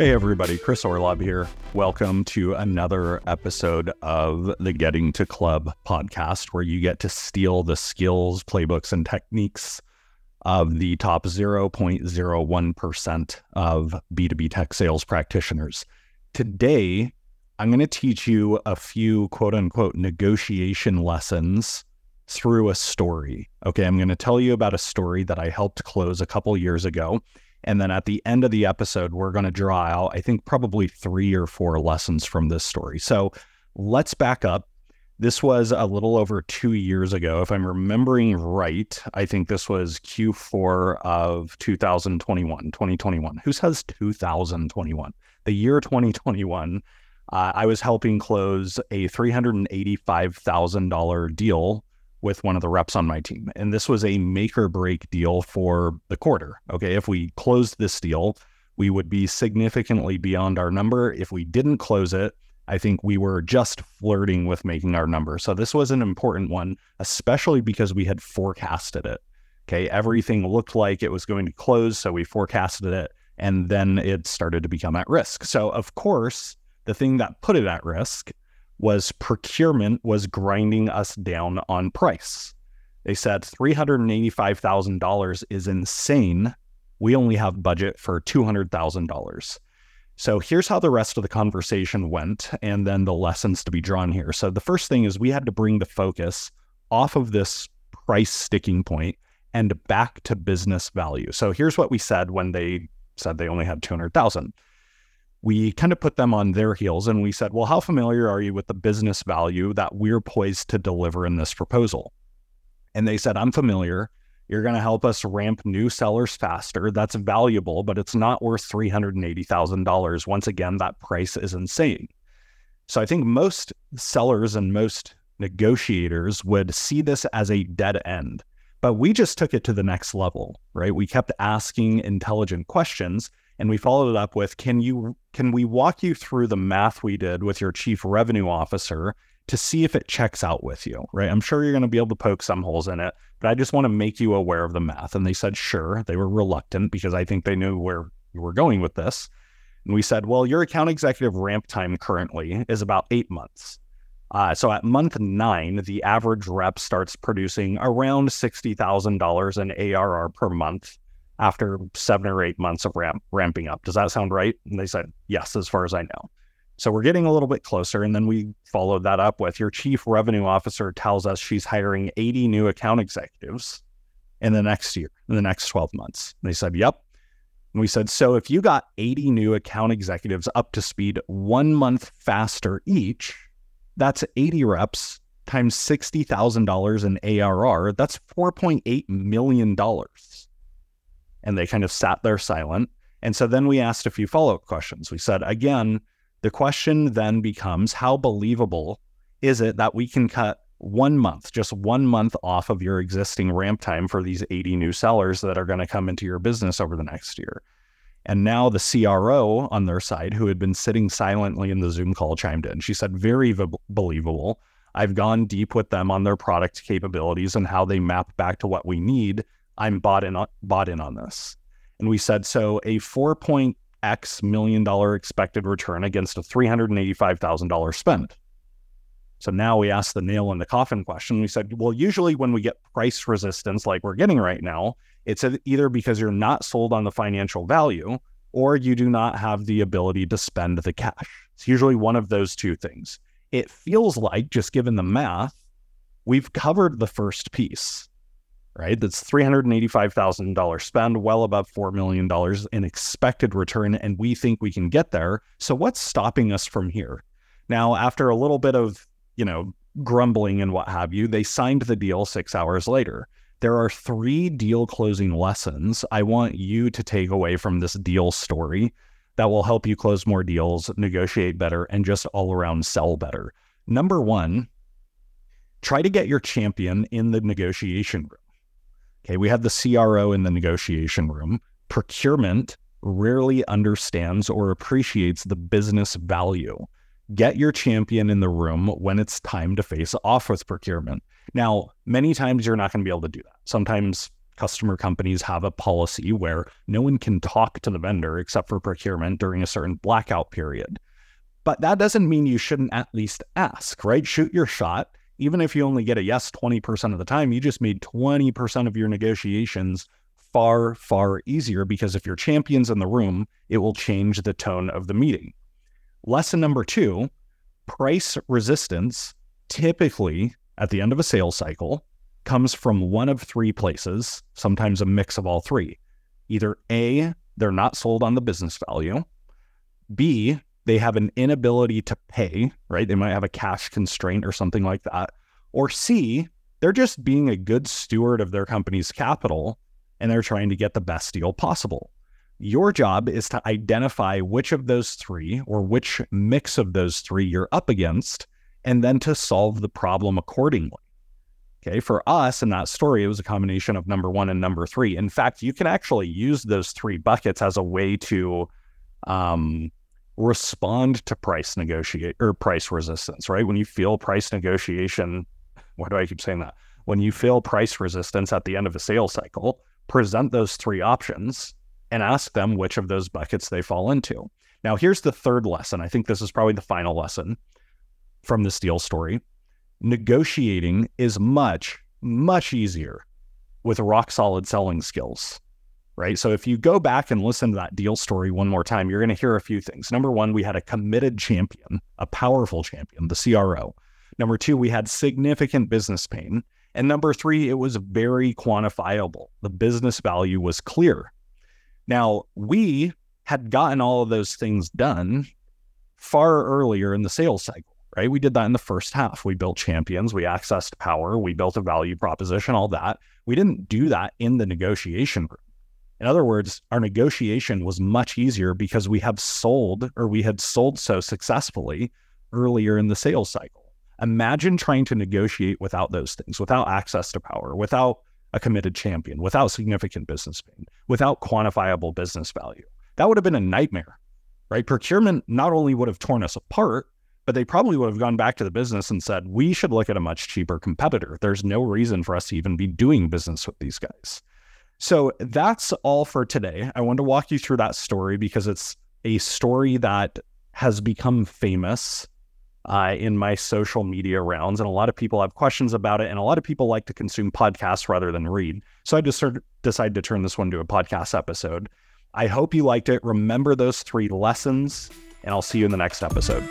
Hey, everybody, Chris Orlob here. Welcome to another episode of the Getting to Club podcast, where you get to steal the skills, playbooks, and techniques of the top 0.01% of B2B tech sales practitioners. Today, I'm going to teach you a few quote unquote negotiation lessons through a story. Okay, I'm going to tell you about a story that I helped close a couple years ago. And then at the end of the episode, we're going to draw out, I think, probably three or four lessons from this story. So let's back up. This was a little over two years ago. If I'm remembering right, I think this was Q4 of 2021, 2021. Who says 2021? The year 2021 uh, I was helping close a $385,000 deal with one of the reps on my team. And this was a make or break deal for the quarter. Okay. If we closed this deal, we would be significantly beyond our number. If we didn't close it, I think we were just flirting with making our number. So this was an important one, especially because we had forecasted it. Okay. Everything looked like it was going to close. So we forecasted it and then it started to become at risk. So, of course, the thing that put it at risk was procurement was grinding us down on price. They said $385,000 is insane. We only have budget for $200,000. So here's how the rest of the conversation went, and then the lessons to be drawn here. So the first thing is we had to bring the focus off of this price sticking point and back to business value. So here's what we said when they said they only had 200,000 we kind of put them on their heels and we said, well, how familiar are you with the business value that we're poised to deliver in this proposal? And they said, I'm familiar. You're going to help us ramp new sellers faster. That's valuable, but it's not worth $380,000. Once again, that price is insane. So I think most sellers and most negotiators would see this as a dead end. But we just took it to the next level, right? We kept asking intelligent questions and we followed it up with can you can we walk you through the math we did with your chief revenue officer to see if it checks out with you? Right? I'm sure you're going to be able to poke some holes in it but i just want to make you aware of the math. And they said sure. They were reluctant because i think they knew where we were going with this. And we said well your account executive ramp time currently is about eight months. Uh, so at month nine, the average rep starts producing around $60,000 in ARR per month after seven or eight months of ramp, ramping up. Does that sound right? And they said, yes, as far as I know. So we're getting a little bit closer. And then we followed that up with your chief revenue officer tells us she's hiring 80 new account executives in the next year, in the next 12 months. And they said, yep. And we said, so if you got 80 new account executives up to speed one month faster each, that's 80 reps times $60,000 in ARR. That's $4.8 million and they kind of sat there silent. And so then we asked a few follow up questions. We said, again, the question then becomes how believable is it that we can cut one month, just one month off of your existing ramp time for these 80 new sellers that are going to come into your business over the next year? And now the CRO on their side, who had been sitting silently in the Zoom call, chimed in. She said, very v- believable. I've gone deep with them on their product capabilities and how they map back to what we need. I'm bought in on, bought in on this. And we said so a 4 point X million dollar expected return against a $385,000 spend. So now we ask the nail in the coffin question. We said, well, usually when we get price resistance like we're getting right now, it's either because you're not sold on the financial value or you do not have the ability to spend the cash. It's usually one of those two things. It feels like, just given the math, we've covered the first piece right? That's $385,000 spend, well above $4 million in expected return. And we think we can get there. So what's stopping us from here? Now, after a little bit of, you know, grumbling and what have you, they signed the deal six hours later. There are three deal closing lessons I want you to take away from this deal story that will help you close more deals, negotiate better, and just all around sell better. Number one, try to get your champion in the negotiation room. Okay, we have the CRO in the negotiation room. Procurement rarely understands or appreciates the business value. Get your champion in the room when it's time to face off with procurement. Now, many times you're not going to be able to do that. Sometimes customer companies have a policy where no one can talk to the vendor except for procurement during a certain blackout period. But that doesn't mean you shouldn't at least ask, right? Shoot your shot. Even if you only get a yes 20% of the time, you just made 20% of your negotiations far, far easier because if your champion's in the room, it will change the tone of the meeting. Lesson number two price resistance typically at the end of a sales cycle comes from one of three places, sometimes a mix of all three. Either A, they're not sold on the business value, B, they have an inability to pay, right? They might have a cash constraint or something like that. Or C, they're just being a good steward of their company's capital and they're trying to get the best deal possible. Your job is to identify which of those three or which mix of those three you're up against and then to solve the problem accordingly. Okay, for us in that story, it was a combination of number one and number three. In fact, you can actually use those three buckets as a way to um, respond to price negotiate or price resistance, right? When you feel price negotiation, why do I keep saying that? When you feel price resistance at the end of a sales cycle, present those three options and ask them which of those buckets they fall into. Now, here's the third lesson. I think this is probably the final lesson from this deal story negotiating is much, much easier with rock solid selling skills, right? So if you go back and listen to that deal story one more time, you're going to hear a few things. Number one, we had a committed champion, a powerful champion, the CRO. Number two, we had significant business pain. And number three, it was very quantifiable. The business value was clear. Now, we had gotten all of those things done far earlier in the sales cycle right? We did that in the first half. We built champions, we accessed power, we built a value proposition, all that. We didn't do that in the negotiation room. In other words, our negotiation was much easier because we have sold or we had sold so successfully earlier in the sales cycle. Imagine trying to negotiate without those things, without access to power, without a committed champion, without significant business pain, without quantifiable business value. That would have been a nightmare, right? Procurement not only would have torn us apart, but they probably would have gone back to the business and said, we should look at a much cheaper competitor. There's no reason for us to even be doing business with these guys. So that's all for today. I wanted to walk you through that story because it's a story that has become famous uh, in my social media rounds. And a lot of people have questions about it. And a lot of people like to consume podcasts rather than read. So I just decided to turn this one to a podcast episode. I hope you liked it. Remember those three lessons, and I'll see you in the next episode.